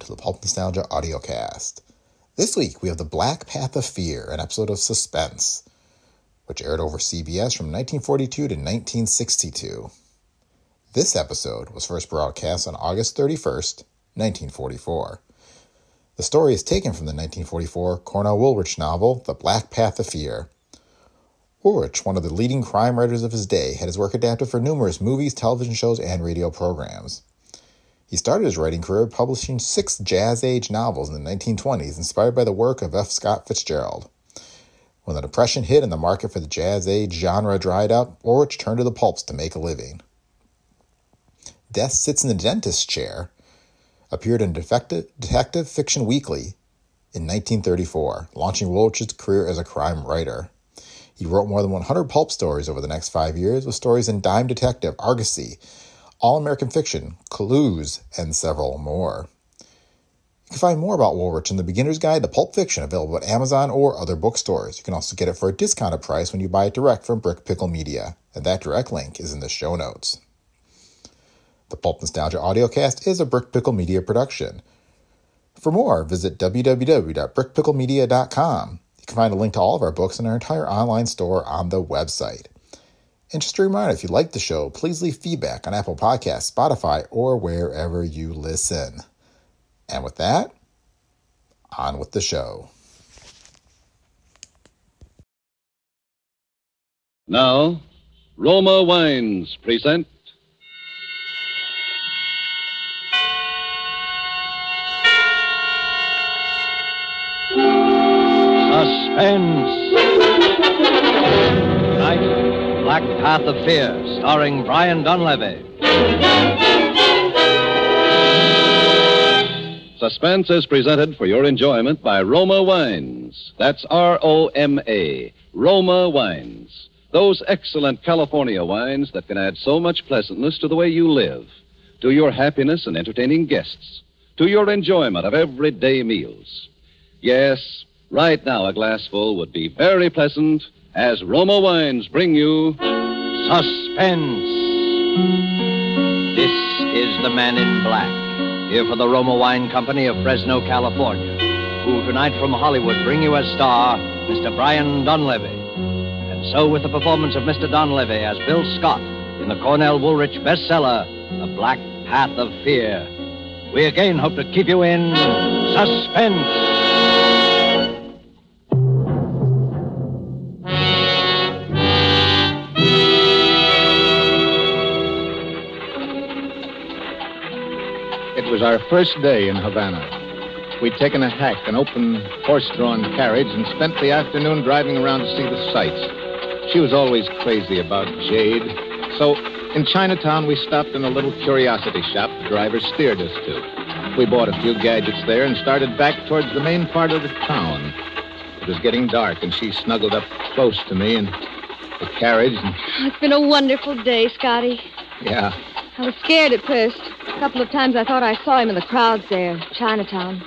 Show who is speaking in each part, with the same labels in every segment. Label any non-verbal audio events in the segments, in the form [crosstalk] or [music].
Speaker 1: to the Pulp Nostalgia audiocast. This week we have The Black Path of Fear, an episode of Suspense, which aired over CBS from 1942 to 1962. This episode was first broadcast on August 31st, 1944. The story is taken from the 1944 Cornell Woolrich novel, The Black Path of Fear. Woolrich, one of the leading crime writers of his day, had his work adapted for numerous movies, television shows, and radio programs. He started his writing career publishing six Jazz Age novels in the 1920s, inspired by the work of F. Scott Fitzgerald. When the Depression hit and the market for the Jazz Age genre dried up, Woolrich turned to the pulps to make a living. Death Sits in the Dentist's Chair appeared in Detective Fiction Weekly in 1934, launching Woolrich's career as a crime writer. He wrote more than 100 pulp stories over the next five years, with stories in Dime Detective, Argosy, all American Fiction, Clues, and several more. You can find more about Woolrich in the Beginner's Guide to Pulp Fiction available at Amazon or other bookstores. You can also get it for a discounted price when you buy it direct from Brick Pickle Media, and that direct link is in the show notes. The Pulp Nostalgia Audiocast is a Brick Pickle Media production. For more, visit www.brickpicklemedia.com. You can find a link to all of our books and our entire online store on the website. And just a reminder if you like the show, please leave feedback on Apple Podcasts, Spotify, or wherever you listen. And with that, on with the show.
Speaker 2: Now, Roma Wines present.
Speaker 3: Suspense. Tonight, Black Path of Fear, starring Brian Donlevy.
Speaker 2: Suspense is presented for your enjoyment by Roma Wines. That's R O M A. Roma Wines. Those excellent California wines that can add so much pleasantness to the way you live, to your happiness in entertaining guests, to your enjoyment of everyday meals. Yes, right now a glassful would be very pleasant as Roma Wines bring you
Speaker 3: Suspense. This is the man in black, here for the Roma Wine Company of Fresno, California, who tonight from Hollywood bring you as star Mr. Brian Donlevy. And so, with the performance of Mr. Donlevy as Bill Scott in the Cornell Woolrich bestseller, The Black Path of Fear, we again hope to keep you in suspense.
Speaker 4: Our first day in Havana. We'd taken a hack, an open horse drawn carriage, and spent the afternoon driving around to see the sights. She was always crazy about jade. So in Chinatown, we stopped in a little curiosity shop the driver steered us to. We bought a few gadgets there and started back towards the main part of the town. It was getting dark, and she snuggled up close to me in the carriage. And, oh,
Speaker 5: It's been a wonderful day, Scotty.
Speaker 4: yeah,
Speaker 5: I was scared at first. A couple of times I thought I saw him in the crowds there, Chinatown.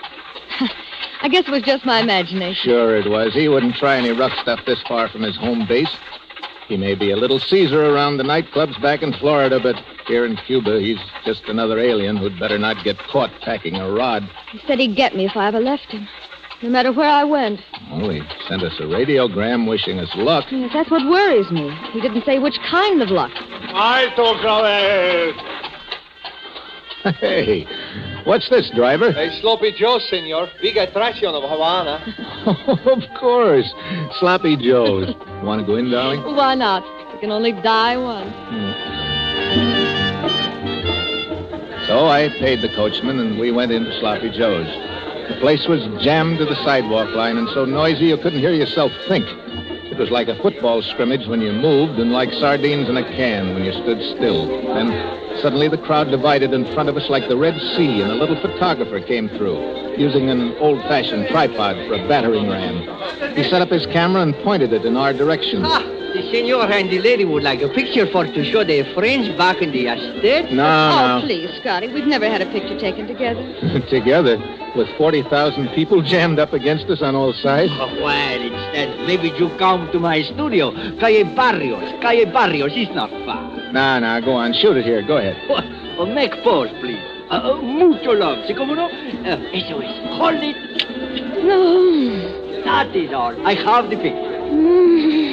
Speaker 5: [laughs] I guess it was just my imagination.
Speaker 4: Sure it was. He wouldn't try any rough stuff this far from his home base. He may be a little Caesar around the nightclubs back in Florida, but here in Cuba, he's just another alien who'd better not get caught packing a rod.
Speaker 5: He said he'd get me if I ever left him, no matter where I went.
Speaker 4: Oh, he sent us a radiogram wishing us luck.
Speaker 5: Yes, that's what worries me. He didn't say which kind of luck.
Speaker 4: Hey, what's this, driver?
Speaker 6: Hey, Sloppy Joe, senor. We got traction of Havana. [laughs]
Speaker 4: of course. Sloppy Joe's. Want to go in, darling?
Speaker 5: Why not? We can only die once. Hmm.
Speaker 4: So I paid the coachman and we went into Sloppy Joe's. The place was jammed to the sidewalk line and so noisy you couldn't hear yourself think. It was like a football scrimmage when you moved and like sardines in a can when you stood still. Then suddenly the crowd divided in front of us like the Red Sea and a little photographer came through using an old-fashioned tripod for a battering ram. He set up his camera and pointed it in our direction.
Speaker 7: The senor and the lady would like a picture for to show their friends back in the estate.
Speaker 5: No, oh,
Speaker 4: No,
Speaker 5: please, Scotty. We've never had a picture taken together. [laughs]
Speaker 4: Together, with 40,000 people jammed up against us on all sides.
Speaker 7: Oh, well, instead, maybe you come to my studio. Calle Barrios. Calle Barrios is not far.
Speaker 4: No, no, go on. Shoot it here. Go ahead.
Speaker 7: Oh, make pose, please. Uh, mucho love. ¿Sí cómo no? Uh, eso es. Hold it.
Speaker 5: No.
Speaker 7: That is all. I have the picture.
Speaker 5: Mm.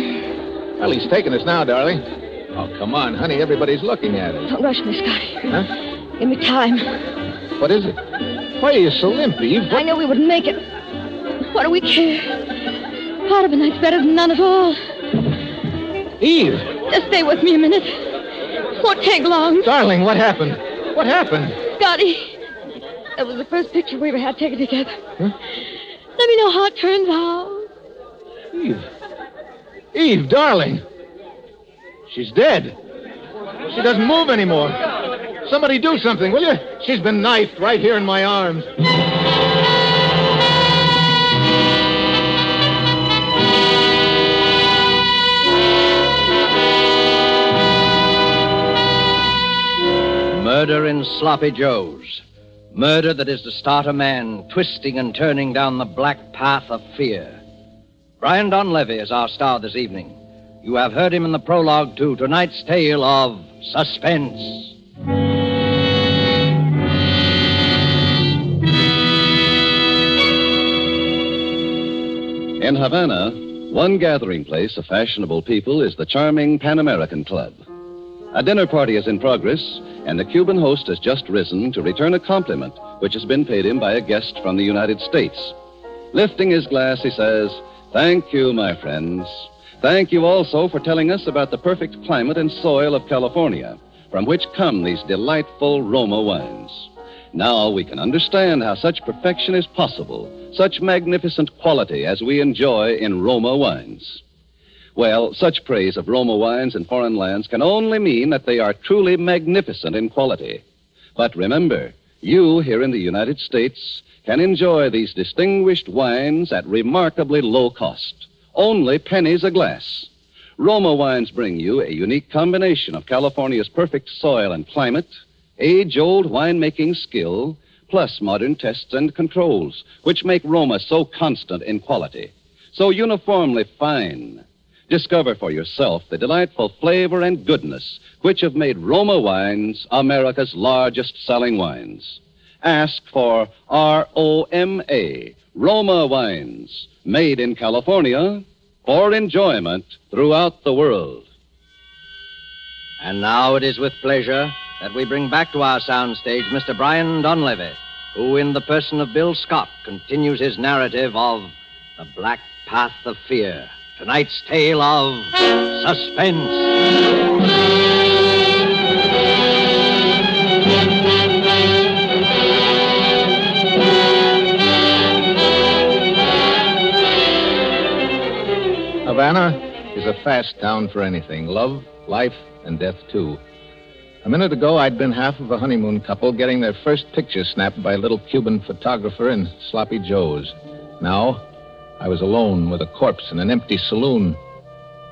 Speaker 4: Well, he's taking us now, darling. Oh, come on, honey. Everybody's looking at us.
Speaker 5: Don't rush me, Scotty.
Speaker 4: Huh?
Speaker 5: Give me time.
Speaker 4: What is it? Why are you so limp, Eve?
Speaker 5: I knew we wouldn't make it. What do we care? Part of a night's better than none at all.
Speaker 4: Eve!
Speaker 5: Just stay with me a minute. Won't take long.
Speaker 4: Darling, what happened? What happened?
Speaker 5: Scotty, that was the first picture we ever had taken together.
Speaker 4: Huh?
Speaker 5: Let me know how it turns out.
Speaker 4: Eve. Eve, darling. She's dead. She doesn't move anymore. Somebody do something, will you? She's been knifed right here in my arms.
Speaker 3: Murder in Sloppy Joe's. Murder that is to start a man twisting and turning down the black path of fear. Brian Donlevy is our star this evening. You have heard him in the prologue to tonight's tale of suspense.
Speaker 2: In Havana, one gathering place of fashionable people is the charming Pan American Club. A dinner party is in progress, and the Cuban host has just risen to return a compliment which has been paid him by a guest from the United States. Lifting his glass, he says, Thank you, my friends. Thank you also for telling us about the perfect climate and soil of California, from which come these delightful Roma wines. Now we can understand how such perfection is possible, such magnificent quality as we enjoy in Roma wines. Well, such praise of Roma wines in foreign lands can only mean that they are truly magnificent in quality. But remember, you here in the United States can enjoy these distinguished wines at remarkably low cost, only pennies a glass. Roma wines bring you a unique combination of California's perfect soil and climate, age old winemaking skill, plus modern tests and controls, which make Roma so constant in quality, so uniformly fine. Discover for yourself the delightful flavor and goodness which have made Roma wines America's largest selling wines. Ask for R O M A, Roma wines, made in California for enjoyment throughout the world.
Speaker 3: And now it is with pleasure that we bring back to our soundstage Mr. Brian Donlevy, who, in the person of Bill Scott, continues his narrative of The Black Path of Fear. Tonight's tale of suspense.
Speaker 4: Havana is a fast town for anything love, life, and death, too. A minute ago, I'd been half of a honeymoon couple getting their first picture snapped by a little Cuban photographer in Sloppy Joe's. Now, I was alone with a corpse in an empty saloon.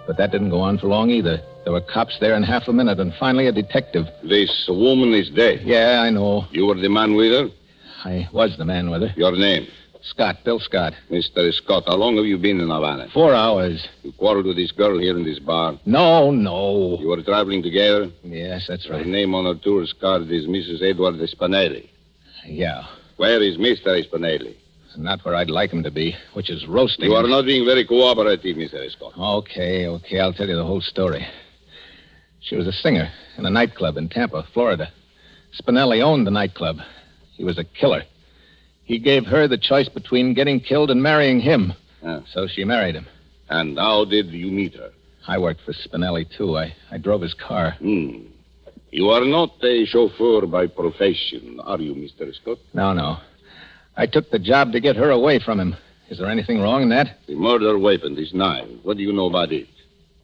Speaker 4: But that didn't go on for long either. There were cops there in half a minute, and finally a detective.
Speaker 8: This woman is dead.
Speaker 4: Yeah, I know.
Speaker 8: You were the man with her?
Speaker 4: I was the man with her.
Speaker 8: Your name?
Speaker 4: Scott, Bill Scott.
Speaker 8: Mr. Scott, how long have you been in Havana?
Speaker 4: Four hours.
Speaker 8: You quarreled with this girl here in this bar.
Speaker 4: No, no.
Speaker 8: You were traveling together?
Speaker 4: Yes, that's right.
Speaker 8: Her name on her tourist card is Mrs. Edward Espanelli.
Speaker 4: Yeah.
Speaker 8: Where is Mr. Espanelli?
Speaker 4: Not where I'd like him to be, which is roasting.
Speaker 8: You are not being very cooperative, Mr. Scott.
Speaker 4: Okay, okay. I'll tell you the whole story. She was a singer in a nightclub in Tampa, Florida. Spinelli owned the nightclub. He was a killer. He gave her the choice between getting killed and marrying him.
Speaker 8: Ah.
Speaker 4: So she married him.
Speaker 8: And how did you meet her?
Speaker 4: I worked for Spinelli, too. I, I drove his car.
Speaker 8: Hmm. You are not a chauffeur by profession, are you, Mr. Scott?
Speaker 4: No, no. I took the job to get her away from him. Is there anything wrong in that?
Speaker 8: The murder weapon, this knife. What do you know about it?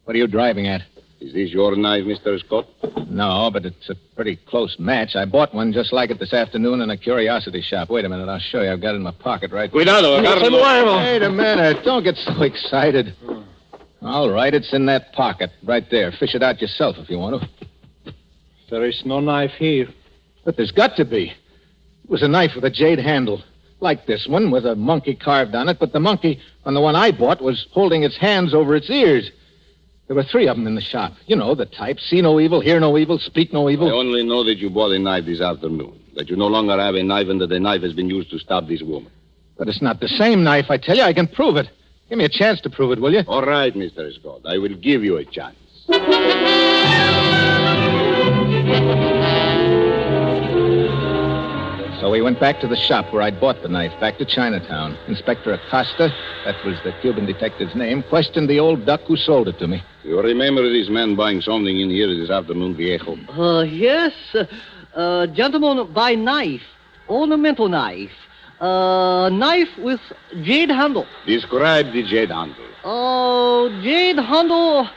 Speaker 4: What are you driving at?
Speaker 8: Is this your knife, Mr. Scott?
Speaker 4: No, but it's a pretty close match. I bought one just like it this afternoon in a curiosity shop. Wait a minute, I'll show you. I've got it in my pocket right
Speaker 8: Cuidado,
Speaker 4: Wait a minute. Don't get so excited. All right, it's in that pocket right there. Fish it out yourself if you want to.
Speaker 6: There is no knife here.
Speaker 4: But there's got to be. It was a knife with a jade handle, like this one, with a monkey carved on it, but the monkey on the one I bought was holding its hands over its ears. There were three of them in the shop. You know, the type see no evil, hear no evil, speak no evil.
Speaker 8: I only know that you bought a knife this afternoon. that you no longer have a knife and that the knife has been used to stab this woman.
Speaker 4: But it's not the same knife, I tell you. I can prove it. Give me a chance to prove it, will you?
Speaker 8: All right, Mr. Scott. I will give you a chance.
Speaker 4: We went back to the shop where I'd bought the knife, back to Chinatown. Inspector Acosta, that was the Cuban detective's name, questioned the old duck who sold it to me.
Speaker 8: You remember this man buying something in here this afternoon, Viejo?
Speaker 3: Uh, yes. Uh, gentleman buy knife. Ornamental knife. Uh, knife with jade handle.
Speaker 8: Describe the jade handle.
Speaker 3: Oh, jade handle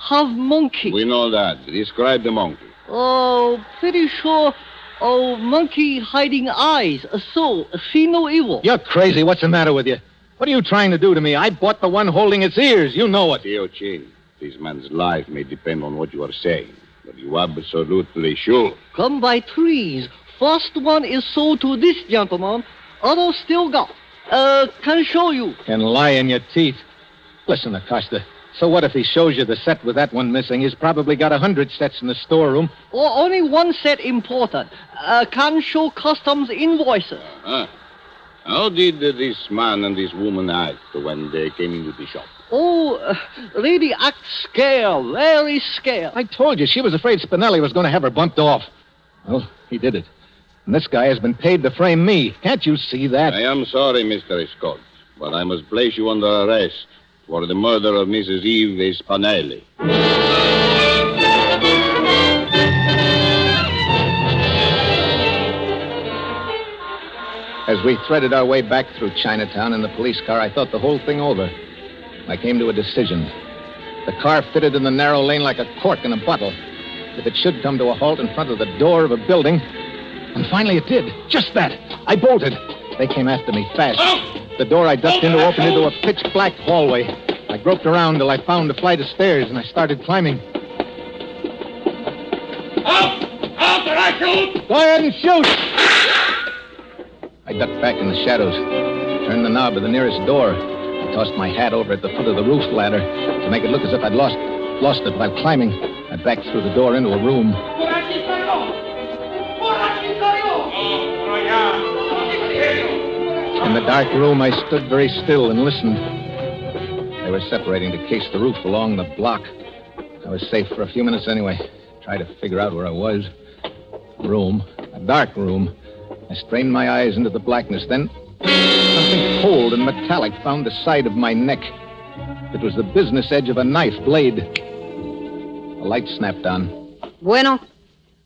Speaker 3: have monkey.
Speaker 8: We know that. Describe the monkey.
Speaker 3: Oh, pretty sure. Oh, monkey hiding eyes. So, see no evil.
Speaker 4: You're crazy. What's the matter with you? What are you trying to do to me? I bought the one holding its ears. You know it.
Speaker 8: Tio Chin, this man's life may depend on what you are saying, but you are absolutely sure.
Speaker 3: Come by trees. First one is sold to this gentleman. Other still got. Uh, can show you.
Speaker 4: Can lie in your teeth. Listen, Acosta. So what if he shows you the set with that one missing? He's probably got a hundred sets in the storeroom.
Speaker 3: Or only one set important. Uh, can show customs invoices.
Speaker 8: Huh? How did uh, this man and this woman act when they came into the shop?
Speaker 3: Oh, uh, lady act scared, very scared.
Speaker 4: I told you, she was afraid Spinelli was going to have her bumped off. Well, he did it. And this guy has been paid to frame me. Can't you see that?
Speaker 8: I am sorry, Mr. Scott, but I must place you under arrest for the murder of Mrs. Eve Spinelli.
Speaker 4: As we threaded our way back through Chinatown in the police car, I thought the whole thing over. I came to a decision. The car fitted in the narrow lane like a cork in a bottle. If it should come to a halt in front of the door of a building. And finally it did. Just that. I bolted. They came after me fast. The door I ducked into opened into a pitch black hallway. I groped around till I found a flight of stairs and I started climbing.
Speaker 9: Out! Out, or I shoot!
Speaker 4: Go ahead and shoot! I ducked back in the shadows, turned the knob of the nearest door. I tossed my hat over at the foot of the roof ladder to make it look as if I'd lost lost it while climbing. I backed through the door into a room.
Speaker 9: Por aquí salió! Por aquí salió! Oh, allá!
Speaker 4: In the dark room, I stood very still and listened. They were separating to case the roof along the block. I was safe for a few minutes anyway. Tried to figure out where I was. Room, a dark room. I strained my eyes into the blackness. Then something cold and metallic found the side of my neck. It was the business edge of a knife blade. A light snapped on.
Speaker 10: Bueno,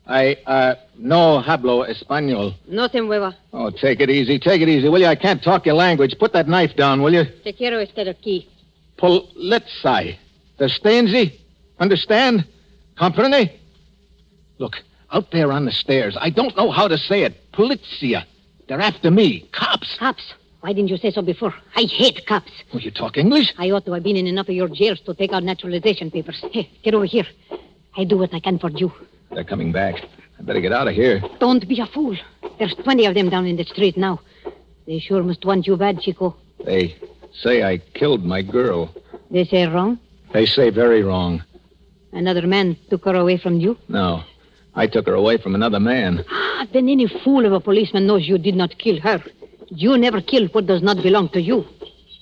Speaker 4: I, uh, no hablo español.
Speaker 10: no te mueva.
Speaker 4: Oh, take it easy. Take it easy, will you? I can't talk your language. Put that knife down, will you?
Speaker 10: Te quiero estar aquí.
Speaker 4: Politsai. Verstehen Understand? Comprende? Look, out there on the stairs, I don't know how to say it. Polizia. They're after me. Cops.
Speaker 10: Cops. Why didn't you say so before? I hate cops.
Speaker 4: Oh, you talk English?
Speaker 10: I ought to have been in enough of your jails to take out naturalization papers. Here, get over here. I do what I can for you.
Speaker 4: They're coming back. I better get out of here.
Speaker 10: Don't be a fool. There's 20 of them down in the street now. They sure must want you bad, Chico.
Speaker 4: They say I killed my girl.
Speaker 10: They say wrong.
Speaker 4: They say very wrong.
Speaker 10: Another man took her away from you.
Speaker 4: No. I took her away from another man.
Speaker 10: Ah, then any fool of a policeman knows you did not kill her. You never kill what does not belong to you.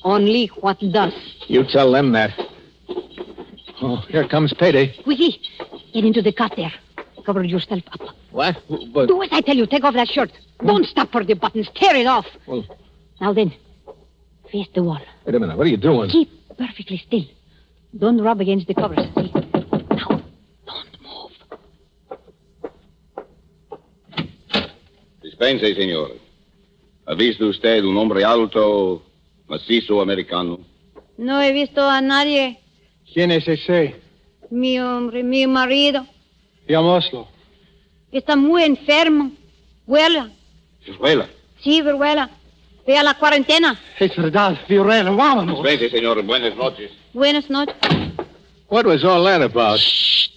Speaker 10: Only what does.
Speaker 4: You tell them that. Oh, here comes payday.
Speaker 10: Wiggy, get into the cot there. Cover yourself up.
Speaker 4: What? But
Speaker 10: Do as I tell you. Take off that shirt. Hmm. Don't stop for the buttons. Tear it off.
Speaker 4: Well-
Speaker 10: Now then, face the wall.
Speaker 4: wait a minute. What are you doing?
Speaker 10: Keep perfectly still. Don't rub against the covers. See? Now, don't move.
Speaker 8: Dispense, señor. ¿Ha visto usted un hombre alto, macizo americano?
Speaker 10: No he visto a nadie.
Speaker 6: ¿Quién es ese?
Speaker 10: Mi hombre, mi marido.
Speaker 6: Llamémoslo.
Speaker 10: Está muy enfermo. Vuela.
Speaker 8: Escuela.
Speaker 10: Sí, vuela. Ve a la cuarentena.
Speaker 6: Es verdad, Viorella, vámonos.
Speaker 8: Dispense, señor. Buenas noches.
Speaker 10: Buenas noches.
Speaker 4: What was all that about? Shh.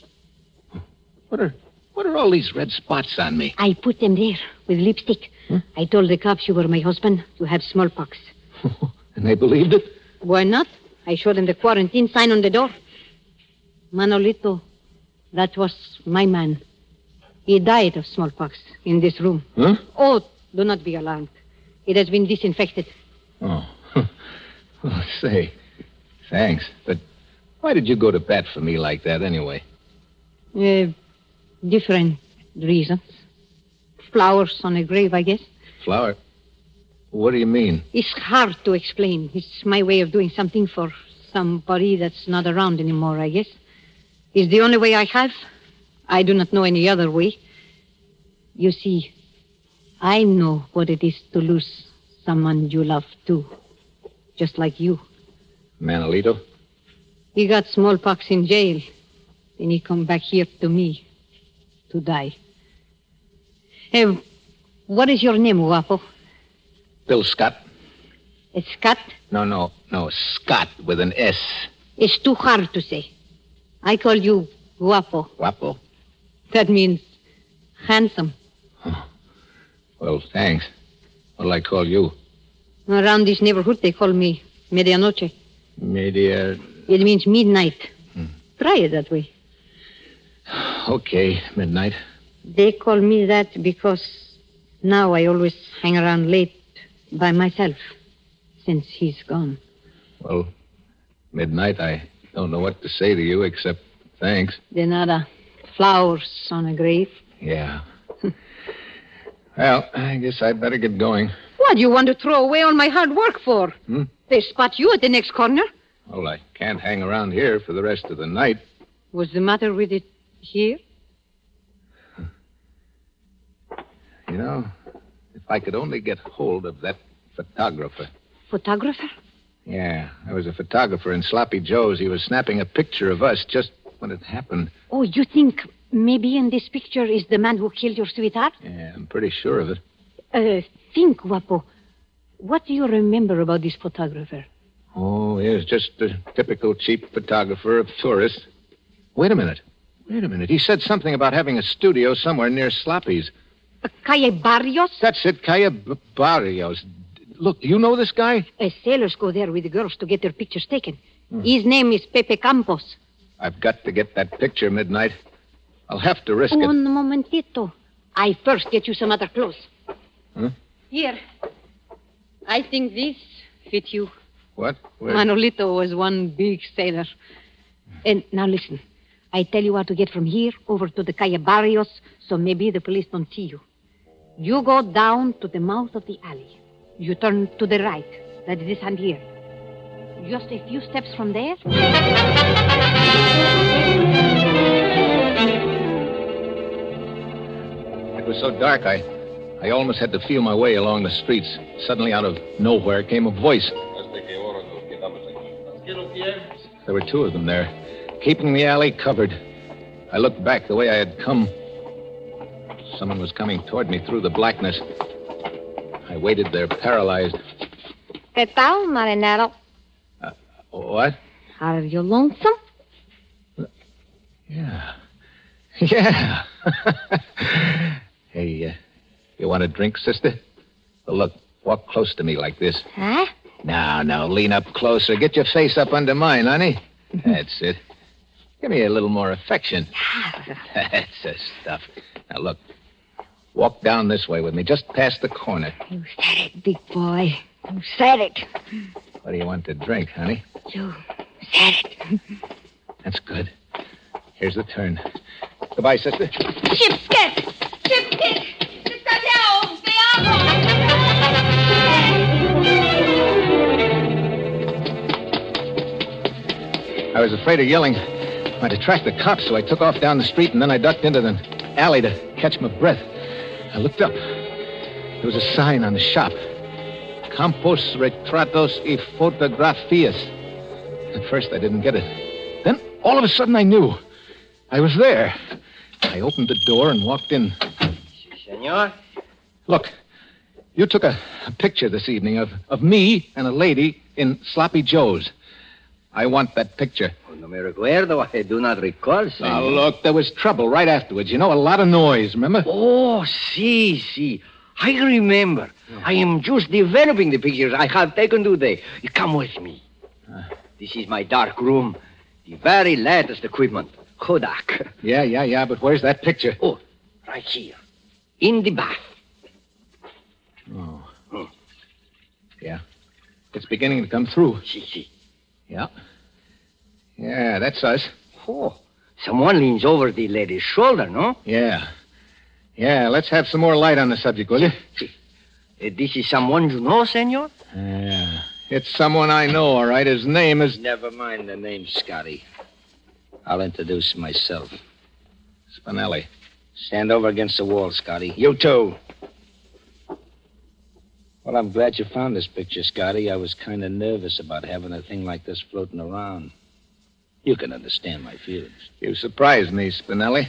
Speaker 4: What are what are all these red spots on me?
Speaker 10: I put them there with lipstick. I told the cops you were my husband. You have smallpox. [laughs]
Speaker 4: and they believed it?
Speaker 10: Why not? I showed them the quarantine sign on the door. Manolito, that was my man. He died of smallpox in this room.
Speaker 4: Huh?
Speaker 10: Oh, do not be alarmed. It has been disinfected.
Speaker 4: Oh. [laughs] oh, say, thanks. But why did you go to bat for me like that anyway?
Speaker 10: Uh, different reasons. Flowers on a grave, I guess.
Speaker 4: Flower? What do you mean?
Speaker 10: It's hard to explain. It's my way of doing something for somebody that's not around anymore, I guess. It's the only way I have. I do not know any other way. You see, I know what it is to lose someone you love, too. Just like you.
Speaker 4: Manolito?
Speaker 10: He got smallpox in jail. Then he come back here to me to die. Hey, what is your name, Guapo?
Speaker 4: Bill Scott?
Speaker 10: It's Scott?
Speaker 4: No, no, no. Scott with an S.
Speaker 10: It's too hard to say. I call you Guapo.
Speaker 4: Guapo?
Speaker 10: That means handsome.
Speaker 4: Well, thanks. What'll I call you?
Speaker 10: Around this neighborhood, they call me Medianoche.
Speaker 4: Media.
Speaker 10: It means midnight. Hmm. Try it that way.
Speaker 4: Okay, midnight.
Speaker 10: They call me that because now I always hang around late by myself since he's gone.
Speaker 4: Well, midnight, I don't know what to say to you except thanks.
Speaker 10: De nada. Flowers on a grave.
Speaker 4: Yeah. well, I guess I'd better get going.
Speaker 10: What do you want to throw away all my hard work for?
Speaker 4: Hmm?
Speaker 10: They spot you at the next corner.
Speaker 4: Well, I can't hang around here for the rest of the night.
Speaker 10: What's the matter with it here?
Speaker 4: You know, if I could only get hold of that photographer.
Speaker 10: Photographer?
Speaker 4: Yeah, there was a photographer in Sloppy Joe's. He was snapping a picture of us just when it happened.
Speaker 10: Oh, you think maybe in this picture is the man who killed your sweetheart?
Speaker 4: Yeah, I'm pretty sure of it.
Speaker 10: Uh, think, Guapo. What do you remember about this photographer?
Speaker 4: Oh, he's just a typical cheap photographer of tourists. Wait a minute. Wait a minute. He said something about having a studio somewhere near Sloppy's.
Speaker 10: Calle Barrios?
Speaker 4: That's it, Calle B- Barrios. Look, do you know this guy?
Speaker 10: Uh, sailors go there with the girls to get their pictures taken. His name is Pepe Campos.
Speaker 4: I've got to get that picture midnight. I'll have to risk it.
Speaker 10: Un momentito. I first get you some other clothes.
Speaker 4: Huh?
Speaker 10: Here. I think this fit you.
Speaker 4: What? Where?
Speaker 10: Manolito was one big sailor. And now listen. I tell you how to get from here over to the Calle Barrios so maybe the police don't see you. You go down to the mouth of the alley. You turn to the right. That is this hand here. Just a few steps from there.
Speaker 4: It was so dark, I, I almost had to feel my way along the streets. Suddenly, out of nowhere, came a voice. There were two of them there, keeping the alley covered. I looked back the way I had come. Someone was coming toward me through the blackness. I waited there, paralyzed.
Speaker 5: ¿Qué tal, marinero?
Speaker 4: What?
Speaker 5: Are you lonesome?
Speaker 4: Yeah. [laughs] Yeah. [laughs] hey, uh, you want a drink, sister? Well, look, walk close to me like this.
Speaker 5: Huh?
Speaker 4: Now, now, lean up closer. Get your face up under mine, honey. [laughs] That's it. Give me a little more affection. That's the stuff. Now, look. Walk down this way with me, just past the corner.
Speaker 5: You said it, big boy. You said it.
Speaker 4: What do you want to drink, honey?
Speaker 5: You said it.
Speaker 4: That's good. Here's the turn. Goodbye, sister.
Speaker 5: Callao! Te
Speaker 4: I was afraid of yelling. Might attract the cops, so I took off down the street and then I ducked into the alley to catch my breath. I looked up. There was a sign on the shop Campos Retratos y Fotografías. At first, I didn't get it. Then, all of a sudden, I knew. I was there. I opened the door and walked in.
Speaker 3: Senor?
Speaker 4: Look, you took a, a picture this evening of, of me and a lady in Sloppy Joe's. I want that picture.
Speaker 3: No me recuerdo. I do not recall, senor.
Speaker 4: Now, look, there was trouble right afterwards. You know, a lot of noise, remember?
Speaker 3: Oh, see, see. I remember. I am just developing the pictures I have taken today. You come with me. This is my dark room. The very latest equipment. Kodak.
Speaker 4: Yeah, yeah, yeah, but where's that picture?
Speaker 3: Oh, right here. In the bath.
Speaker 4: Oh. oh. Yeah. It's beginning to come through.
Speaker 3: See, see.
Speaker 4: Yeah. Yeah, that's us.
Speaker 3: Oh, someone leans over the lady's shoulder, no?
Speaker 4: Yeah. Yeah, let's have some more light on the subject, will you?
Speaker 3: Uh, this is someone you know, senor?
Speaker 4: Yeah. It's someone I know, all right. His name is
Speaker 11: Never mind the name, Scotty. I'll introduce myself.
Speaker 4: Spinelli.
Speaker 11: Stand over against the wall, Scotty. You too. Well, I'm glad you found this picture, Scotty. I was kind of nervous about having a thing like this floating around. You can understand my feelings.
Speaker 4: You surprised me, Spinelli.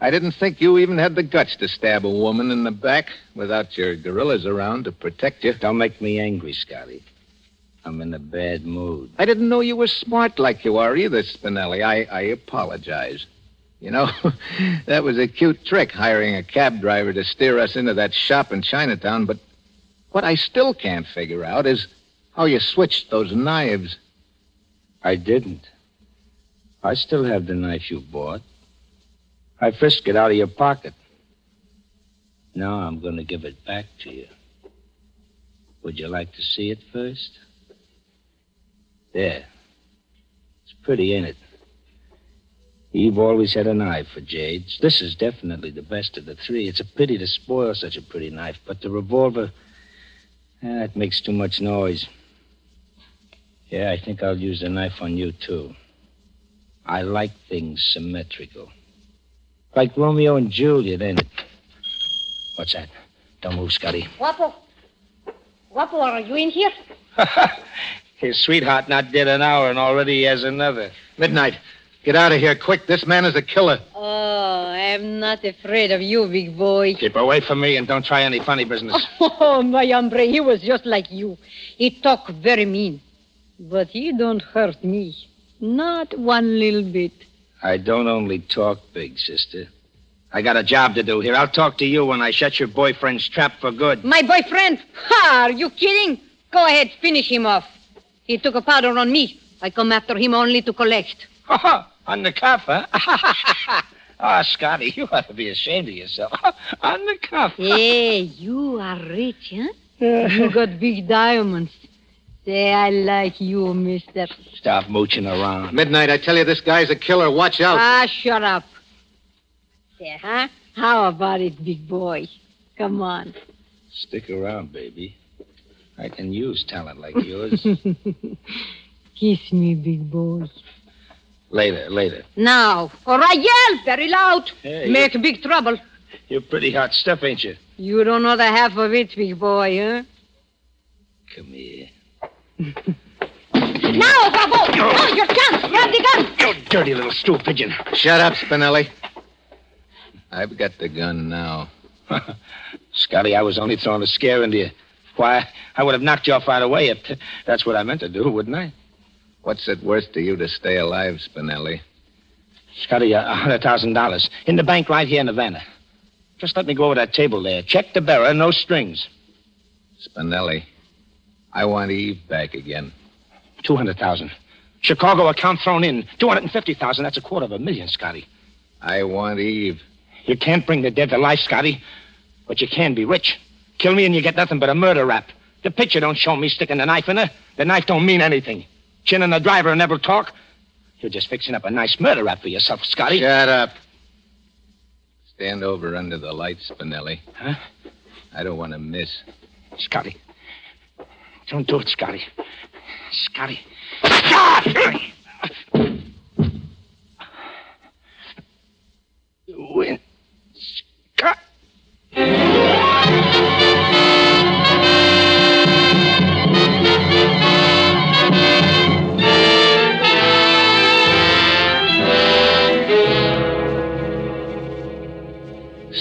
Speaker 4: I didn't think you even had the guts to stab a woman in the back without your gorillas around to protect you.
Speaker 11: Don't make me angry, Scotty. I'm in a bad mood.
Speaker 4: I didn't know you were smart like you are either, Spinelli. I, I apologize. You know, [laughs] that was a cute trick, hiring a cab driver to steer us into that shop in Chinatown, but what I still can't figure out is how you switched those knives.
Speaker 11: I didn't. I still have the knife you bought. I frisked it out of your pocket. Now I'm going to give it back to you. Would you like to see it first? There. It's pretty, ain't it? Eve always had an eye for jades. This is definitely the best of the three. It's a pity to spoil such a pretty knife, but the revolver, eh, it makes too much noise. Yeah, I think I'll use the knife on you, too. I like things symmetrical. Like Romeo and Juliet, ain't it? What's that? Don't move, Scotty.
Speaker 10: Guapo. Guapo, are you in here? [laughs]
Speaker 11: His sweetheart not dead an hour, and already he has another.
Speaker 4: Midnight. Get out of here quick. This man is a killer.
Speaker 10: Oh, I'm not afraid of you, big boy.
Speaker 11: Keep away from me and don't try any funny business. [laughs]
Speaker 10: Oh, my hombre, he was just like you. He talk very mean. But he don't hurt me. Not one little bit.
Speaker 11: I don't only talk big, sister. I got a job to do here. I'll talk to you when I shut your boyfriend's trap for good.
Speaker 10: My boyfriend? Ha, are you kidding? Go ahead, finish him off. He took a powder on me. I come after him only to collect.
Speaker 11: On the cuff, huh? oh, [laughs] Scotty, you ought to be ashamed of yourself. On the cuff.
Speaker 10: Hey, you are rich, huh? [laughs] you got big diamonds. Say, I like you, mister.
Speaker 11: Stop mooching around.
Speaker 4: Midnight, I tell you, this guy's a killer. Watch out.
Speaker 10: Ah, shut up. Say, huh? How about it, big boy? Come on.
Speaker 11: Stick around, baby. I can use talent like yours. [laughs]
Speaker 10: Kiss me, big boy.
Speaker 11: later, later.
Speaker 10: Now. Or I yell very loud.
Speaker 11: Hey,
Speaker 10: Make big trouble.
Speaker 11: You're pretty hot stuff, ain't you?
Speaker 10: You don't know the half of it, big boy, huh?
Speaker 11: Come here.
Speaker 10: Now, Bravo! Oh, your chance! Grab the gun!
Speaker 11: You dirty little stool pigeon.
Speaker 4: Shut up, Spinelli. I've got the gun now. [laughs]
Speaker 11: Scotty, I was only throwing a scare into you. Why, I would have knocked you off right away if that's what I meant to do, wouldn't I?
Speaker 4: What's it worth to you to stay alive, Spinelli?
Speaker 11: Scotty, a a hundred thousand dollars in the bank right here in Havana. Just let me go over that table there. Check the bearer, no strings.
Speaker 4: Spinelli, I want Eve back again.
Speaker 11: Two hundred thousand. Chicago account thrown in. Two hundred and fifty thousand. That's a quarter of a million, Scotty.
Speaker 4: I want Eve.
Speaker 11: You can't bring the dead to life, Scotty, but you can be rich. Kill me and you get nothing but a murder rap. The picture don't show me sticking the knife in her. The knife don't mean anything. Chin and the driver never talk. You're just fixing up a nice murder rap for yourself, Scotty.
Speaker 4: Shut up. Stand over under the lights, Spinelli.
Speaker 11: Huh?
Speaker 4: I don't want to miss.
Speaker 11: Scotty. Don't do it, Scotty. Scotty. Scotty! Win.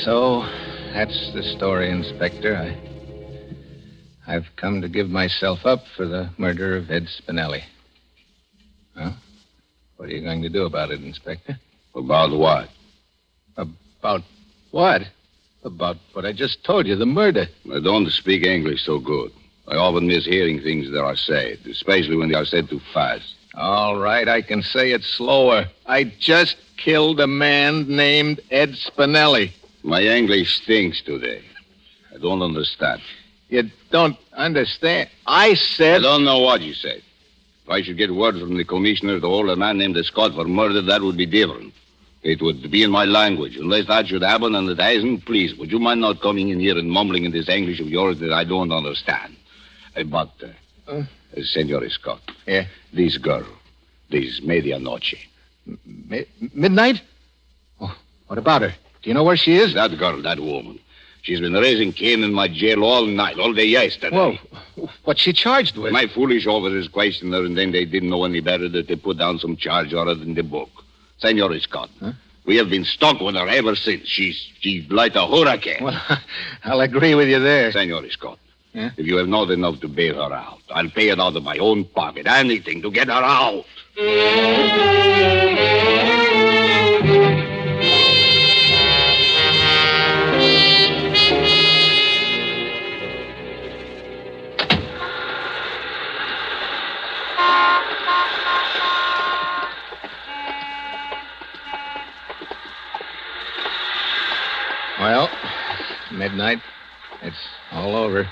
Speaker 4: So, that's the story, Inspector. I, I've come to give myself up for the murder of Ed Spinelli. Huh? What are you going to do about it, Inspector?
Speaker 8: About what?
Speaker 4: About what? About what I just told you, the murder.
Speaker 8: I don't speak English so good. I often miss hearing things that are said, especially when they are said too fast.
Speaker 4: All right, I can say it slower. I just killed a man named Ed Spinelli.
Speaker 8: My English stinks today. I don't understand.
Speaker 4: You don't understand. I said.
Speaker 8: I don't know what you said. If I should get word from the commissioner to hold a man named Scott for murder, that would be different. It would be in my language. Unless that should happen and it hasn't, please, would you mind not coming in here and mumbling in this English of yours that I don't understand? Uh, but, uh, uh, Senor Scott.
Speaker 4: Yeah?
Speaker 8: This girl, this medianoche.
Speaker 4: Mi- midnight? Oh, what about her? Do you know where she is?
Speaker 8: That girl, that woman. She's been raising Cain in my jail all night, all day yesterday.
Speaker 4: Well, What's she charged with?
Speaker 8: My foolish officers questioned her, and then they didn't know any better that they put down some charge on her in the book. Senor Scott, huh? we have been stuck with her ever since. She's she's like a hurricane.
Speaker 4: Well, [laughs] I'll agree with you there.
Speaker 8: Senor Scott,
Speaker 4: Yeah?
Speaker 8: if you have not enough to bail her out, I'll pay it out of my own pocket. Anything to get her out.
Speaker 4: Midnight. It's all over.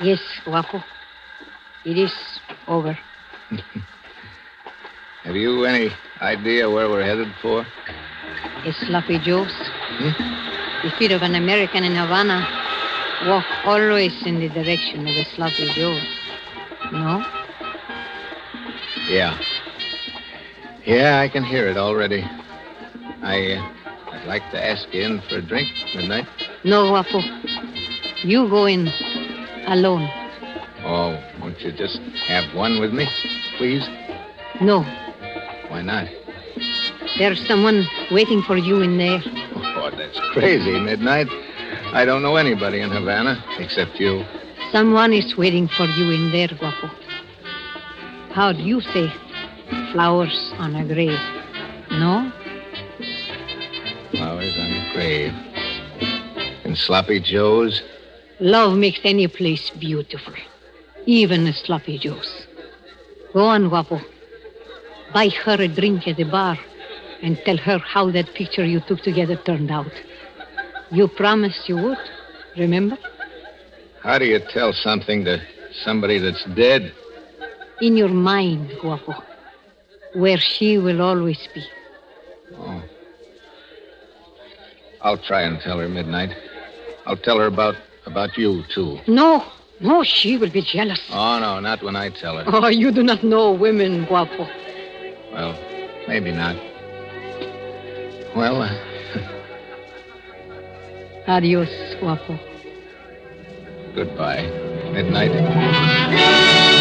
Speaker 10: Yes, Guapo. It is over. [laughs]
Speaker 4: Have you any idea where we're headed for?
Speaker 10: A sloppy Joe's.
Speaker 4: Hmm?
Speaker 10: The feet of an American in Havana walk always in the direction of a sloppy Joe's. No?
Speaker 4: Yeah. Yeah, I can hear it already. I, uh, I'd like to ask you in for a drink, midnight.
Speaker 10: No, Guapo. You go in alone.
Speaker 4: Oh, won't you just have one with me, please?
Speaker 10: No.
Speaker 4: Why not?
Speaker 10: There's someone waiting for you in there.
Speaker 4: Oh, that's crazy, midnight. I don't know anybody in Havana except you.
Speaker 10: Someone is waiting for you in there, Guapo. How do you say flowers on a grave? No?
Speaker 4: In Sloppy Joe's?
Speaker 10: Love makes any place beautiful, even a sloppy Joe's. Go on, Guapo. Buy her a drink at the bar and tell her how that picture you took together turned out. You promised you would, remember?
Speaker 4: How do you tell something to somebody that's dead?
Speaker 10: In your mind, Guapo, where she will always be.
Speaker 4: Oh. I'll try and tell her midnight. I'll tell her about about you too.
Speaker 10: No, no, she will be jealous.
Speaker 4: Oh no, not when I tell her.
Speaker 10: Oh, you do not know women, Guapo.
Speaker 4: Well, maybe not. Well, uh, [laughs]
Speaker 10: Adios, Guapo.
Speaker 4: goodbye. Midnight.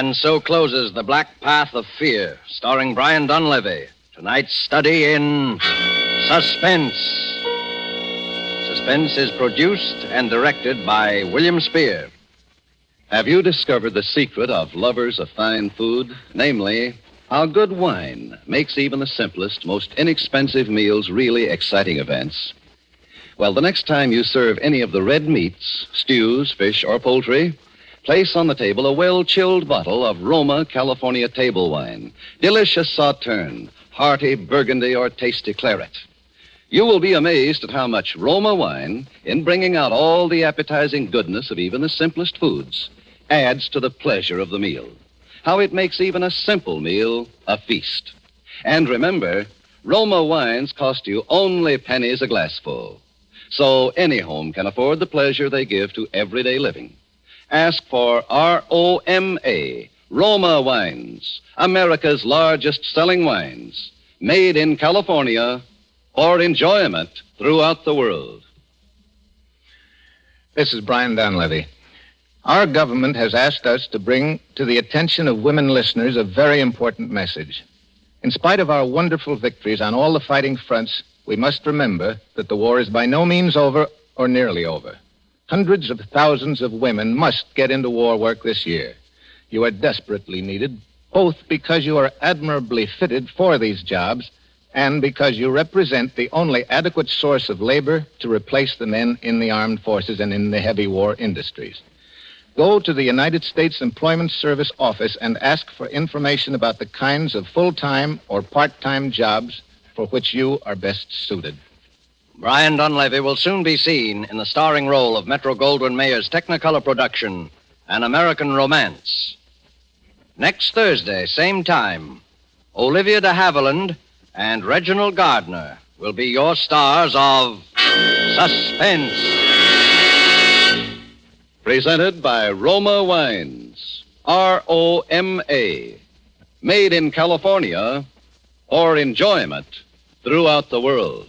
Speaker 3: And so closes The Black Path of Fear, starring Brian Donlevy. Tonight's study in Suspense. Suspense is produced and directed by William Spier.
Speaker 2: Have you discovered the secret of lovers of fine food? Namely, how good wine makes even the simplest, most inexpensive meals really exciting events? Well, the next time you serve any of the red meats, stews, fish, or poultry, place on the table a well chilled bottle of Roma California table wine. Delicious sauterne, hearty burgundy, or tasty claret. You will be amazed at how much Roma wine, in bringing out all the appetizing goodness of even the simplest foods, adds to the pleasure of the meal. How it makes even a simple meal a feast. And remember, Roma wines cost you only pennies a glassful. So any home can afford the pleasure they give to everyday living. Ask for R O M A, Roma Wines, America's largest selling wines, made in California for enjoyment throughout the world.
Speaker 4: This is Brian Donlevy. Our government has asked us to bring to the attention of women listeners a very important message. In spite of our wonderful victories on all the fighting fronts, we must remember that the war is by no means over or nearly over. Hundreds of thousands of women must get into war work this year. You are desperately needed, both because you are admirably fitted for these jobs and because you represent the only adequate source of labor to replace the men in the armed forces and in the heavy war industries. Go to the United States Employment Service office and ask for information about the kinds of full time or part time jobs for which you are best suited.
Speaker 3: Brian Donlevy will soon be seen in the starring role of Metro Goldwyn Mayer's Technicolor production, An American Romance. Next Thursday, same time, Olivia de Havilland and Reginald Gardiner will be your stars of Suspense.
Speaker 2: Presented by Roma Wines. R O M A. Made in California for enjoyment throughout the world.